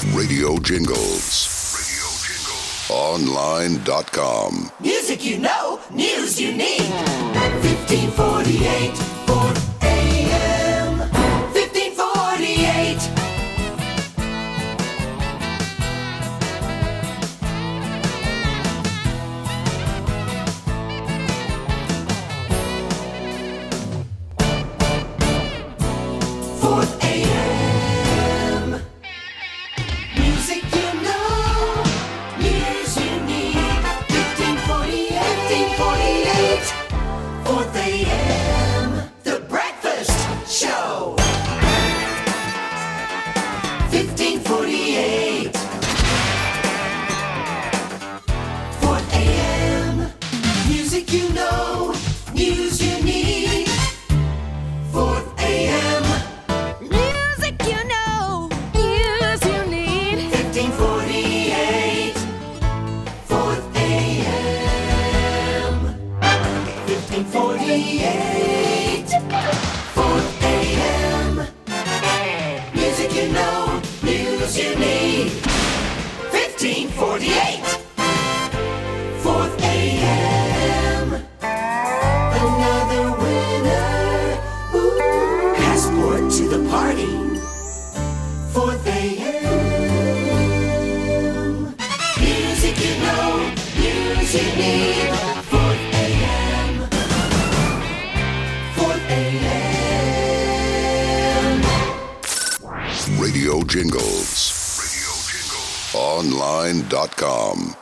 Radio Jingles. Online.com. Music you know, news you need. 1548 Forth AM. 1548. Music you know, Passport to the party. Forth AM. Music you know, news you need. Forth AM. Forth AM. Radio Jingles. Radio Jingles. Online.com.